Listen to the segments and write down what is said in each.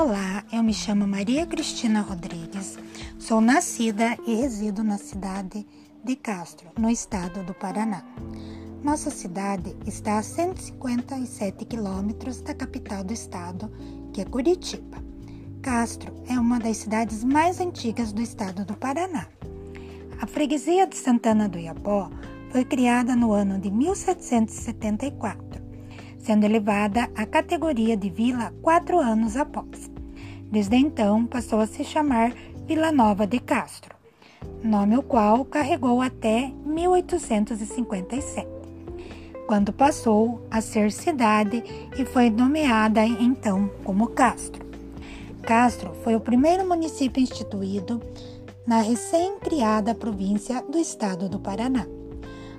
Olá, eu me chamo Maria Cristina Rodrigues, sou nascida e resido na cidade de Castro, no estado do Paraná. Nossa cidade está a 157 quilômetros da capital do estado, que é Curitiba. Castro é uma das cidades mais antigas do estado do Paraná. A freguesia de Santana do Iapó foi criada no ano de 1774 sendo elevada à categoria de vila quatro anos após. Desde então, passou a se chamar Vila Nova de Castro, nome o qual carregou até 1857, quando passou a ser cidade e foi nomeada então como Castro. Castro foi o primeiro município instituído na recém-criada província do estado do Paraná.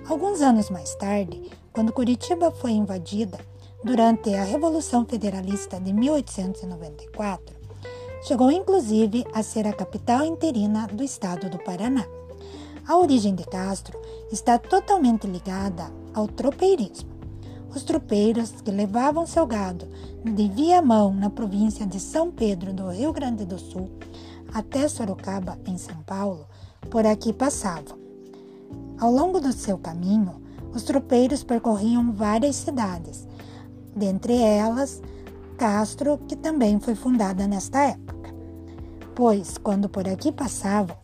Alguns anos mais tarde, quando Curitiba foi invadida durante a Revolução Federalista de 1894, chegou inclusive a ser a capital interina do estado do Paraná. A origem de Castro está totalmente ligada ao tropeirismo. Os tropeiros que levavam seu gado de Viamão, na província de São Pedro do Rio Grande do Sul, até Sorocaba, em São Paulo, por aqui passavam. Ao longo do seu caminho, os tropeiros percorriam várias cidades, dentre elas Castro, que também foi fundada nesta época. Pois, quando por aqui passavam,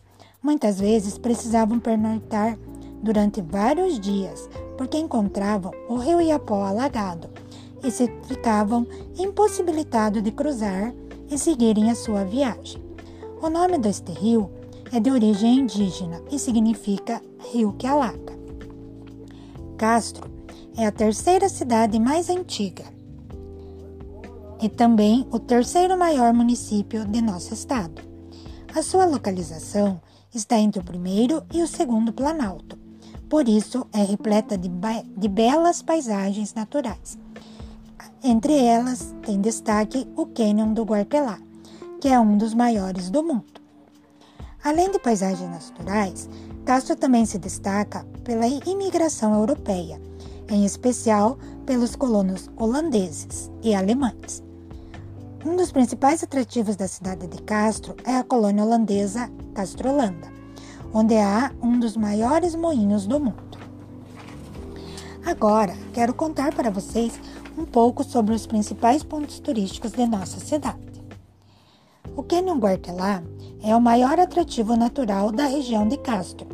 muitas vezes precisavam pernoitar durante vários dias, porque encontravam o rio Iapó alagado e se ficavam impossibilitados de cruzar e seguirem a sua viagem. O nome deste rio é de origem indígena e significa rio que alaga. Castro é a terceira cidade mais antiga e também o terceiro maior município de nosso estado. A sua localização está entre o primeiro e o segundo Planalto, por isso é repleta de, de belas paisagens naturais. Entre elas tem destaque o Cânion do Guartelá, que é um dos maiores do mundo. Além de paisagens naturais, Castro também se destaca pela imigração europeia, em especial pelos colonos holandeses e alemães. Um dos principais atrativos da cidade de Castro é a colônia holandesa Castrolanda, onde há um dos maiores moinhos do mundo. Agora, quero contar para vocês um pouco sobre os principais pontos turísticos de nossa cidade. O Cânion Guartelá é o maior atrativo natural da região de Castro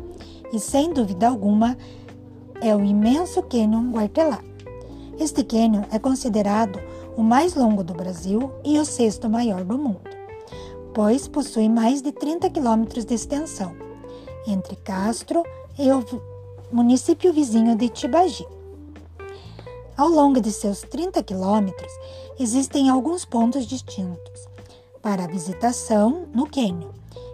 e, sem dúvida alguma, é o imenso Cânion Guartelá. Este cânion é considerado o mais longo do Brasil e o sexto maior do mundo, pois possui mais de 30 quilômetros de extensão, entre Castro e o município vizinho de Tibagi. Ao longo de seus 30 quilômetros, existem alguns pontos distintos para visitação no cânion,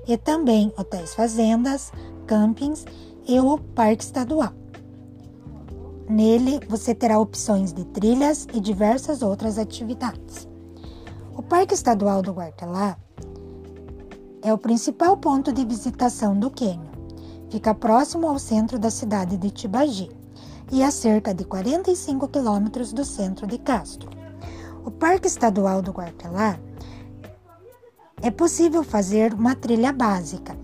e também hotéis fazendas, campings e o parque estadual. Nele você terá opções de trilhas e diversas outras atividades. O Parque Estadual do Guartelá é o principal ponto de visitação do Quênia. Fica próximo ao centro da cidade de Tibagi e a cerca de 45 quilômetros do centro de Castro. O Parque Estadual do Guartelá é possível fazer uma trilha básica,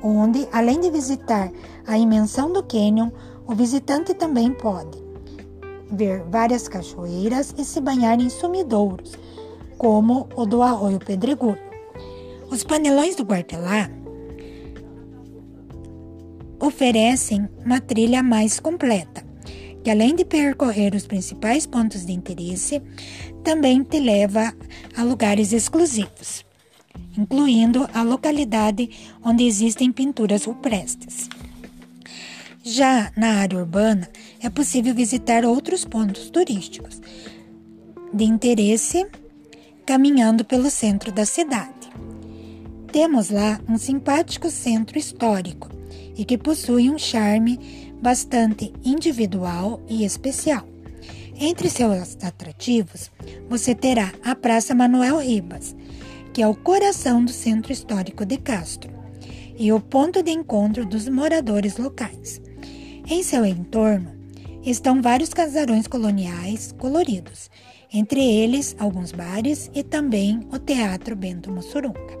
onde, além de visitar a imensão do cânion, o visitante também pode ver várias cachoeiras e se banhar em sumidouros, como o do Arroio Pedregulho. Os panelões do Guartelá oferecem uma trilha mais completa, que além de percorrer os principais pontos de interesse, também te leva a lugares exclusivos, incluindo a localidade onde existem pinturas rupestres. Já na área urbana, é possível visitar outros pontos turísticos de interesse caminhando pelo centro da cidade. Temos lá um simpático centro histórico e que possui um charme bastante individual e especial. Entre seus atrativos, você terá a Praça Manuel Ribas, que é o coração do centro histórico de Castro e o ponto de encontro dos moradores locais. Em seu entorno estão vários casarões coloniais coloridos entre eles alguns bares e também o Teatro Bento Mussurunga.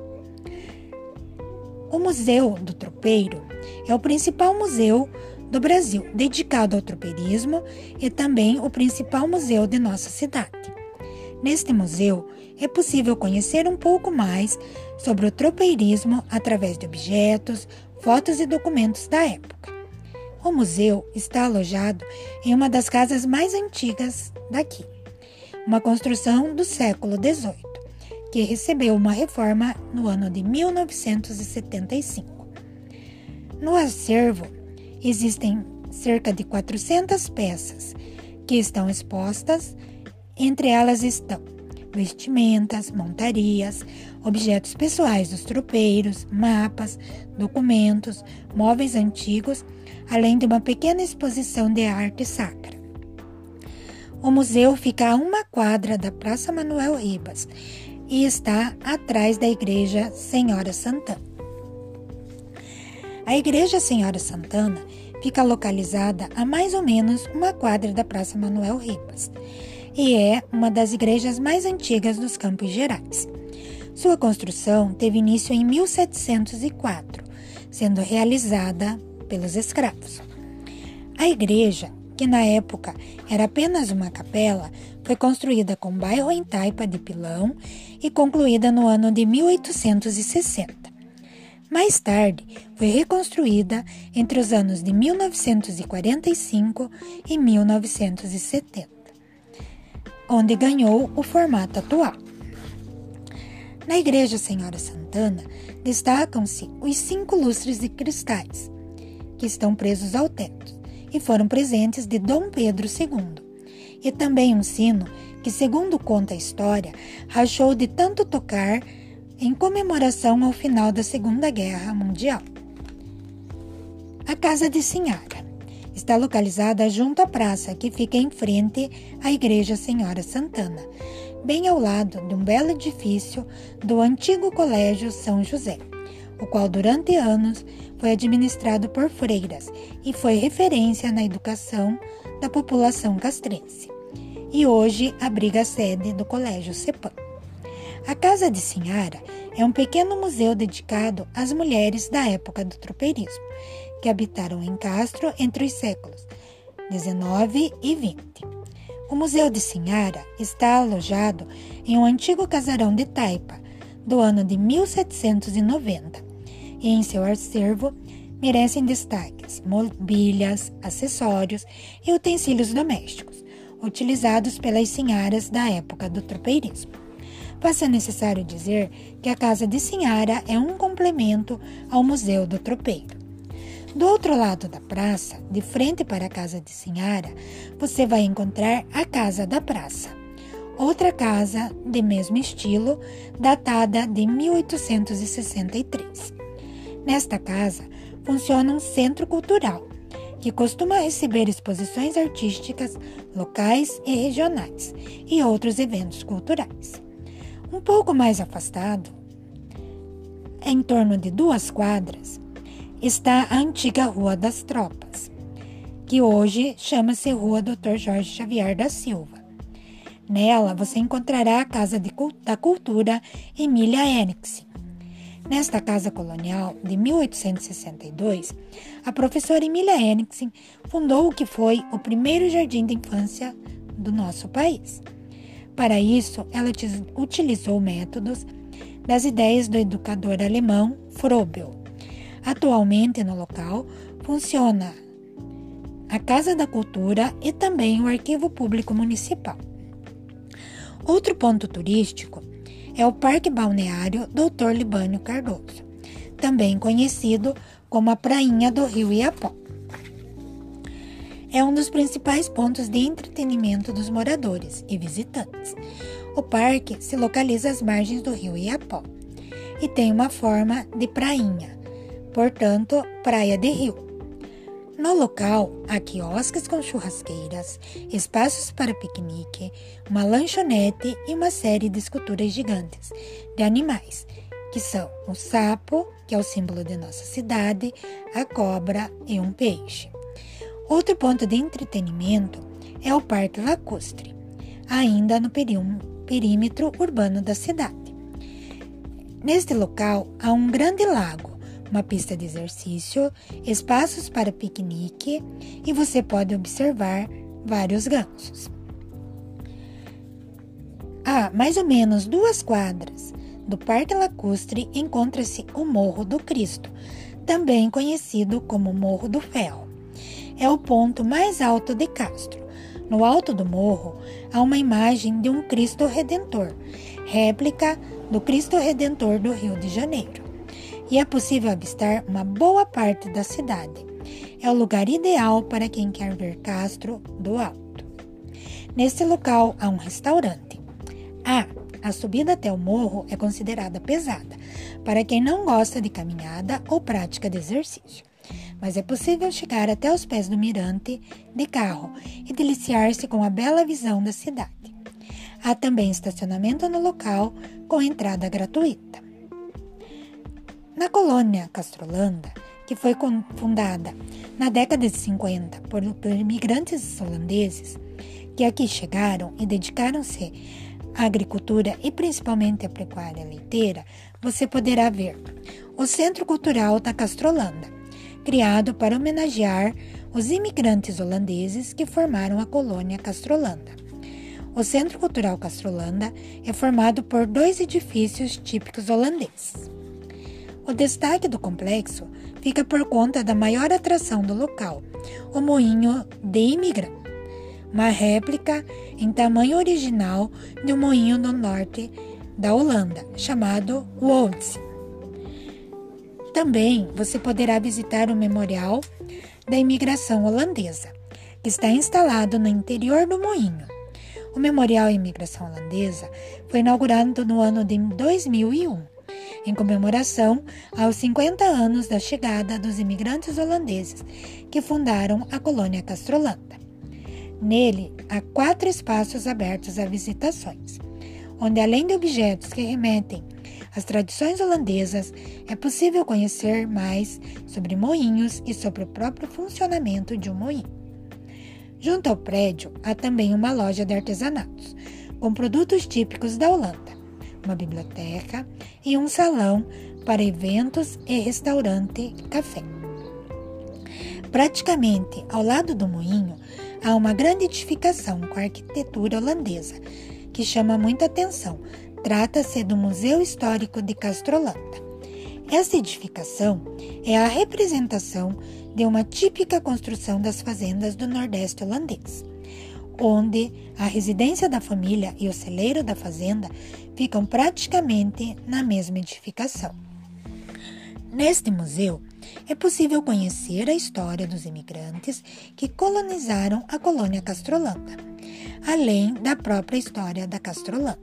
O Museu do Tropeiro é o principal museu do Brasil, dedicado ao tropeirismo e também o principal museu de nossa cidade. Neste museu é possível conhecer um pouco mais sobre o tropeirismo através de objetos, fotos e documentos da época. O museu está alojado em uma das casas mais antigas daqui, uma construção do século XVIII, que recebeu uma reforma no ano de 1975. No acervo existem cerca de 400 peças que estão expostas, entre elas estão vestimentas, montarias, objetos pessoais dos tropeiros, mapas, documentos, móveis antigos, além de uma pequena exposição de arte sacra. O museu fica a uma quadra da Praça Manuel Ribas e está atrás da Igreja Senhora Santana. A Igreja Senhora Santana fica localizada a mais ou menos uma quadra da Praça Manuel Ribas e é uma das igrejas mais antigas dos Campos Gerais. Sua construção teve início em 1704, sendo realizada pelos escravos. A igreja, que na época era apenas uma capela, foi construída com bairro em taipa de pilão e concluída no ano de 1860. Mais tarde, foi reconstruída entre os anos de 1945 e 1970 onde ganhou o formato atual. Na Igreja Senhora Santana destacam-se os cinco lustres de cristais, que estão presos ao teto e foram presentes de Dom Pedro II, e também um sino que, segundo conta a história, rachou de tanto tocar em comemoração ao final da Segunda Guerra Mundial. A Casa de Sinhara Está localizada junto à praça que fica em frente à Igreja Senhora Santana, bem ao lado de um belo edifício do antigo Colégio São José, o qual durante anos foi administrado por freiras e foi referência na educação da população castrense. E hoje abriga a sede do Colégio Cepam. A Casa de Sinhara é um pequeno museu dedicado às mulheres da época do tropeirismo que habitaram em Castro entre os séculos 19 e 20. O Museu de Sinhara está alojado em um antigo casarão de Taipa, do ano de 1790, e em seu acervo merecem destaques mobílias, acessórios e utensílios domésticos, utilizados pelas senharas da época do tropeirismo. Vai necessário dizer que a Casa de Sinhara é um complemento ao Museu do Tropeiro. Do outro lado da praça, de frente para a casa de Sinhara, você vai encontrar a Casa da Praça, outra casa de mesmo estilo, datada de 1863. Nesta casa funciona um centro cultural, que costuma receber exposições artísticas locais e regionais e outros eventos culturais. Um pouco mais afastado, em torno de duas quadras, está a antiga Rua das Tropas, que hoje chama-se Rua Dr. Jorge Xavier da Silva. Nela você encontrará a Casa de, da Cultura Emília Henrichs. Nesta casa colonial de 1862, a professora Emília Henrichs fundou o que foi o primeiro jardim de infância do nosso país. Para isso, ela utilizou métodos das ideias do educador alemão Frobel Atualmente no local funciona a Casa da Cultura e também o Arquivo Público Municipal. Outro ponto turístico é o Parque Balneário Dr. Libânio Cardoso, também conhecido como a Prainha do Rio Iapó. É um dos principais pontos de entretenimento dos moradores e visitantes. O parque se localiza às margens do rio Iapó e tem uma forma de prainha, portanto, praia de rio. No local, há quiosques com churrasqueiras, espaços para piquenique, uma lanchonete e uma série de esculturas gigantes de animais, que são o sapo, que é o símbolo de nossa cidade, a cobra e um peixe. Outro ponto de entretenimento é o Parque Lacustre. ainda no perímetro urbano da cidade. Neste local há um grande lago, uma pista de exercício, espaços para piquenique e você pode observar vários gansos. A mais ou menos duas quadras do Parque Lacustre encontra-se o Morro do Cristo, também conhecido como Morro do Ferro. É o ponto mais alto de Castro. No alto do morro há uma imagem de um Cristo Redentor, réplica do Cristo Redentor do Rio de Janeiro. E é possível avistar uma boa parte da cidade. É o lugar ideal para quem quer ver Castro do alto. Neste local há um restaurante. Ah, a subida até o morro é considerada pesada para quem não gosta de caminhada ou prática de exercício mas é possível chegar até os pés do mirante de carro e deliciar-se com a bela visão da cidade. Há também estacionamento no local com entrada gratuita. Na colônia Castrolanda, que foi fundada na década de 50 por, por imigrantes holandeses que aqui chegaram e dedicaram-se à agricultura e principalmente à pecuária leiteira, você poderá ver o Centro Cultural da Castrolanda, criado para homenagear os imigrantes holandeses que formaram a colônia Castrolanda. O Centro Cultural Castrolanda é formado por dois edifícios típicos holandeses. O destaque do complexo fica por conta da maior atração do local, o Moinho de Imigrante, uma réplica em tamanho original de um moinho no norte da Holanda, chamado Woudse. Também você poderá visitar o Memorial da Imigração Holandesa, que está instalado no interior do moinho. O Memorial Imigração Holandesa foi inaugurado no ano de 2001, em comemoração aos 50 anos da chegada dos imigrantes holandeses que fundaram a colônia Castrolanda. Nele há quatro espaços abertos a visitações, onde além de objetos que remetem as tradições holandesas, é possível conhecer mais sobre moinhos e sobre o próprio funcionamento de um moinho. Junto ao prédio há também uma loja de artesanatos, com produtos típicos da Holanda, uma biblioteca e um salão para eventos e restaurante café. Praticamente ao lado do moinho há uma grande edificação com arquitetura holandesa que chama muita atenção, Trata-se do Museu Histórico de Castrolanda. Esta edificação é a representação de uma típica construção das fazendas do Nordeste holandês, onde a residência da família e o celeiro da fazenda ficam praticamente na mesma edificação. Neste museu, é possível conhecer a história dos imigrantes que colonizaram a colônia Castrolanda, além da própria história da Castrolanda.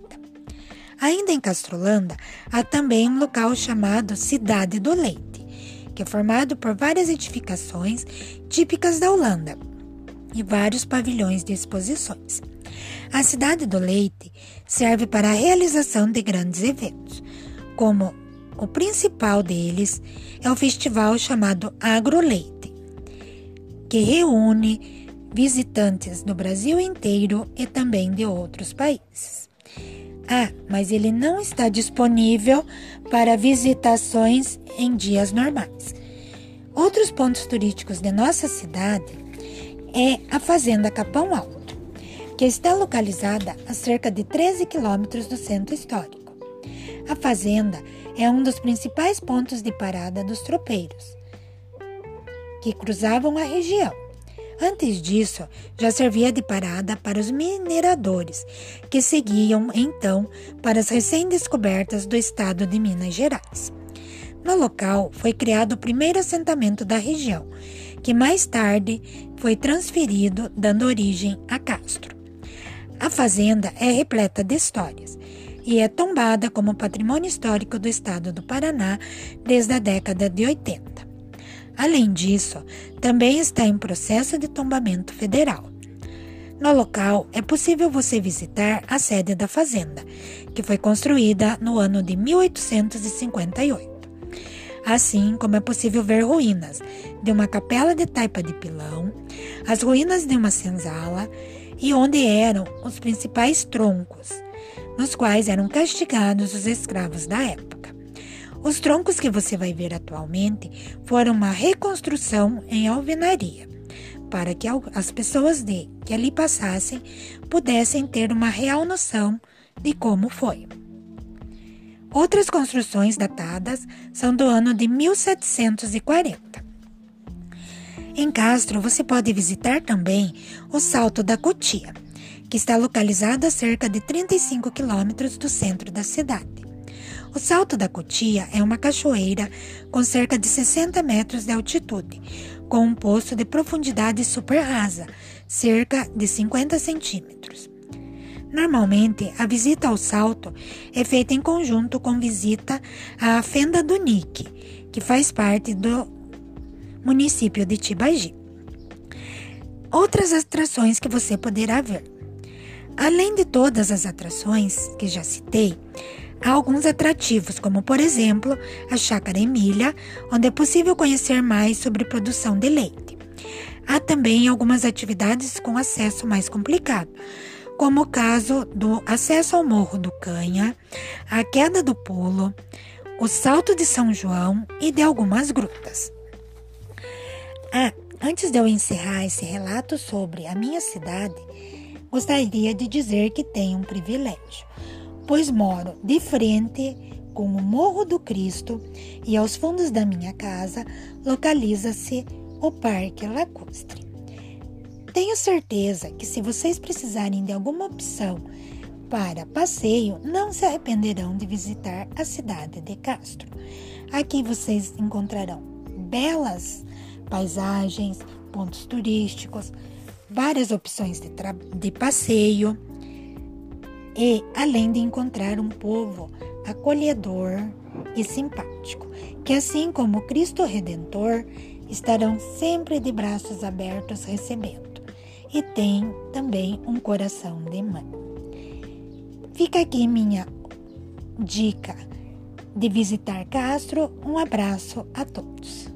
Ainda em Castrolanda, há também um local chamado Cidade do Leite, que é formado por várias edificações típicas da Holanda e vários pavilhões de exposições. A Cidade do Leite serve para a realização de grandes eventos, como o principal deles é o festival chamado Agroleite, que reúne visitantes do Brasil inteiro e também de outros países. Ah, mas ele não está disponível para visitações em dias normais. Outros pontos turísticos de nossa cidade é a Fazenda Capão Alto, que está localizada a cerca de 13 quilômetros do centro histórico. A fazenda é um dos principais pontos de parada dos tropeiros que cruzavam a região. Antes disso, já servia de parada para os mineradores, que seguiam então para as recém-descobertas do estado de Minas Gerais. No local foi criado o primeiro assentamento da região, que mais tarde foi transferido, dando origem a Castro. A fazenda é repleta de histórias e é tombada como patrimônio histórico do estado do Paraná desde a década de 80. Além disso, também está em processo de tombamento federal. No local, é possível você visitar a sede da fazenda, que foi construída no ano de 1858. Assim como é possível ver ruínas de uma capela de taipa de pilão, as ruínas de uma senzala e onde eram os principais troncos, nos quais eram castigados os escravos da época. Os troncos que você vai ver atualmente foram uma reconstrução em alvenaria, para que as pessoas de que ali passassem pudessem ter uma real noção de como foi. Outras construções datadas são do ano de 1740. Em Castro, você pode visitar também o Salto da Cotia, que está localizado a cerca de 35 quilômetros do centro da cidade. O Salto da Cotia é uma cachoeira com cerca de 60 metros de altitude, com um poço de profundidade super rasa, cerca de 50 centímetros. Normalmente, a visita ao salto é feita em conjunto com visita à Fenda do Nique, que faz parte do município de Tibagi. Outras atrações que você poderá ver. Além de todas as atrações que já citei, há alguns atrativos, como por exemplo a Chácara Emília, onde é possível conhecer mais sobre produção de leite. Há também algumas atividades com acesso mais complicado, como o caso do acesso ao Morro do Canha, a queda do pulo, o salto de São João e de algumas grutas. Ah, antes de eu encerrar esse relato sobre a minha cidade, gostaria de dizer que tenho um privilégio, pois moro de frente com o Morro do Cristo e aos fundos da minha casa localiza-se o Parque Lacustre. Tenho certeza que se vocês precisarem de alguma opção para passeio, não se arrependerão de visitar a cidade de Castro. Aqui vocês encontrarão belas paisagens, pontos turísticos, várias opções de, de passeio e além de encontrar um povo acolhedor e simpático, que assim como Cristo Redentor estarão sempre de braços abertos recebendo e tem também um coração de mãe. Fica aqui minha dica de visitar Castro. Um abraço a todos.